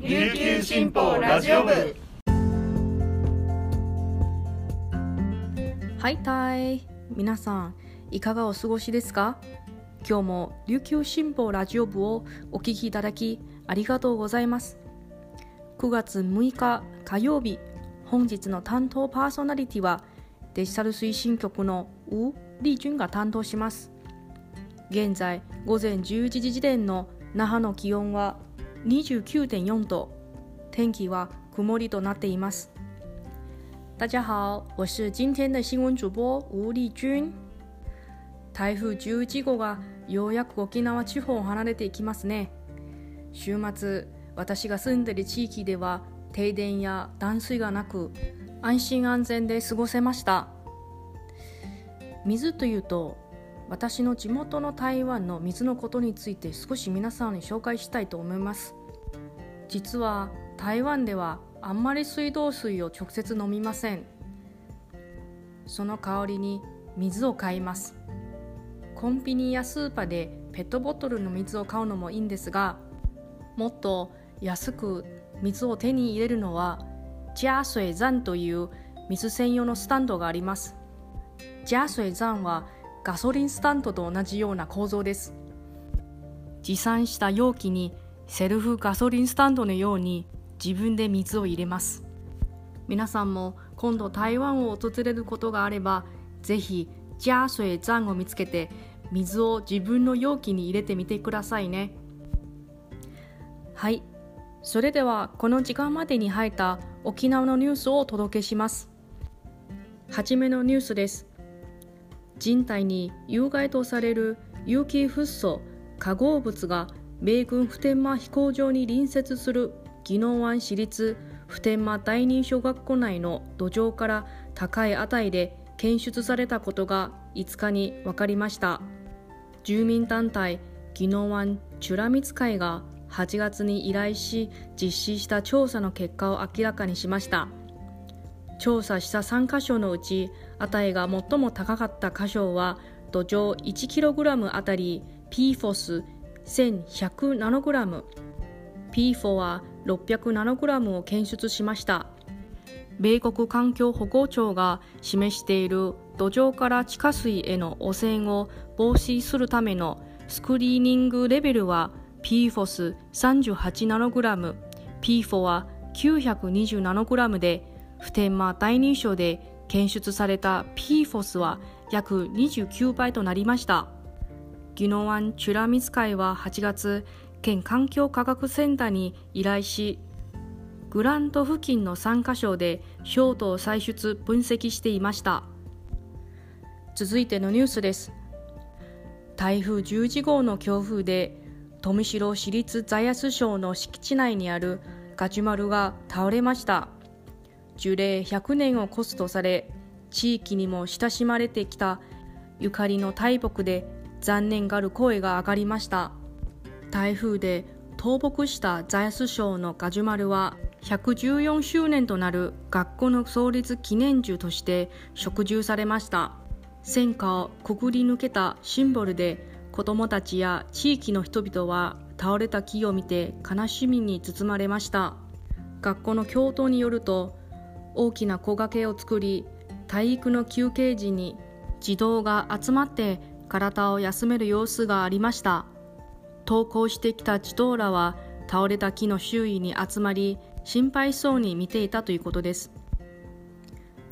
琉球新報ラジオ部。はいたい。皆さんいかがお過ごしですか？今日も琉球新報ラジオ部をお聞きいただきありがとうございます。9月6日火曜日本日の担当パーソナリティはデジタル推進局のウ・リジュンが担当します。現在午前11時時点の那覇の気温は29.4度天気は曇りとなっています大家好，我是今天的新闻主播吴丽君。台風11号がようやく沖縄地方を離れていきますね。週末、私が住んでいる地域では停電や断水がなく、安心安全で過ごせました。水というと、私の地元の台湾の水のことについて少し皆さんに紹介したいと思います。実は台湾ではあんまり水道水を直接飲みません。その代わりに水を買います。コンビニやスーパーでペットボトルの水を買うのもいいんですがもっと安く水を手に入れるのはジャースエザンという水専用のスタンドがあります。ジャースエザンはガソリンスタンドと同じような構造です。持参した容器にセルフガソリンスタンドのように自分で水を入れます。皆さんも今度台湾を訪れることがあればぜひジャースエザンを見つけて水を自分の容器に入れてみてくださいね。はい。それではこの時間までに入った沖縄のニュースをお届けします。はじめのニュースです。人体に有害とされる有機フッ素化合物が米軍普天間飛行場に隣接する宜野湾市立普天間第二小学校内の土壌から高い値で検出されたことが5日に分かりました。住民団体宜野湾チュラミツ会が8月に依頼し実施した調査の結果を明らかにしました。調査した3箇所のうち値が最も高かった箇所は土壌 1kg あたり PFOS 1100ナノグラム。P4 は600ナノグラムを検出しました。米国環境保護庁が示している土壌から地下水への汚染を防止するためのスクリーニングレベルは PFOS38 ナノグラム。P4 は920ナノグラムで普天間第二章で検出された PFOS は約29倍となりました。宜野湾チュラミツ会は8月県環境科学センターに依頼しグラント付近の3カ所でショートを採出分析していました。続いてのニュースです。台風10号の強風で富城市立ザヤス省の敷地内にあるガジュマルが倒れました。樹齢100年を超すとされ地域にも親しまれてきたゆかりの大木で残念がる声が上がりました。台風で倒木したザヤス省のガジュマルは114周年となる学校の創立記念樹として植樹されました。戦火をくぐり抜けたシンボルで子どもたちや地域の人々は倒れた木を見て悲しみに包まれました。学校の教頭によると大きな木陰を作り体育の休憩時に児童が集まって体を休める様子がありました。投稿してきた児童らは倒れた木の周囲に集まり心配そうに見ていたということです。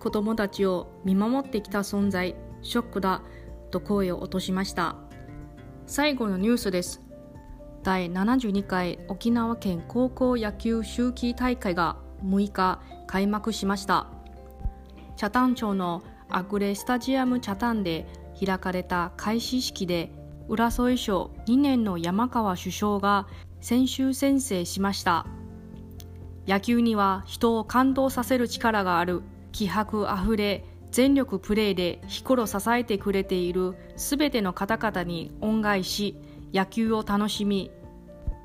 子供たちを見守ってきた存在ショックだと声を落としました。最後のニュースです。第72回沖縄県高校野球秋季大会が6日開幕しました。北谷町のアグレスタジアム北谷で開かれた開始式で浦添省2年の山川首相が先週宣誓しました。野球には人を感動させる力がある気迫あふれ全力プレーで日頃支えてくれているすべての方々に恩返し野球を楽しみ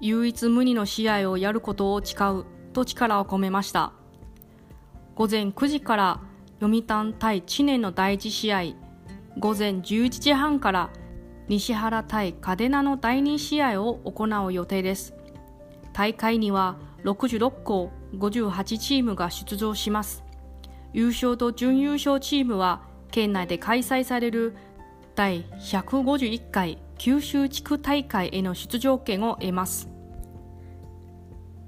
唯一無二の試合をやることを誓うと力を込めました。午前9時から読谷対知念の第一試合。午前11時半から西原対嘉手納の第2試合を行う予定です。大会には66校58チームが出場します。優勝と準優勝チームは県内で開催される第151回九州地区大会への出場権を得ます。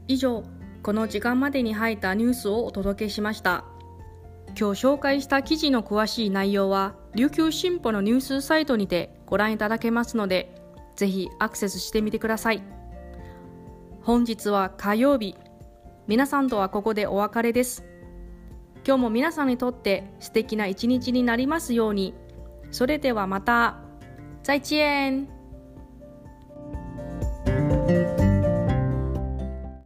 以上この時間までに入ったニュースをお届けしました。今日紹介した記事の詳しい内容は琉球新報のニュースサイトにてご覧いただけますのでぜひアクセスしてみてください。本日は火曜日。皆さんとはここでお別れです。今日も皆さんにとって素敵な一日になりますように。それではまた。再见。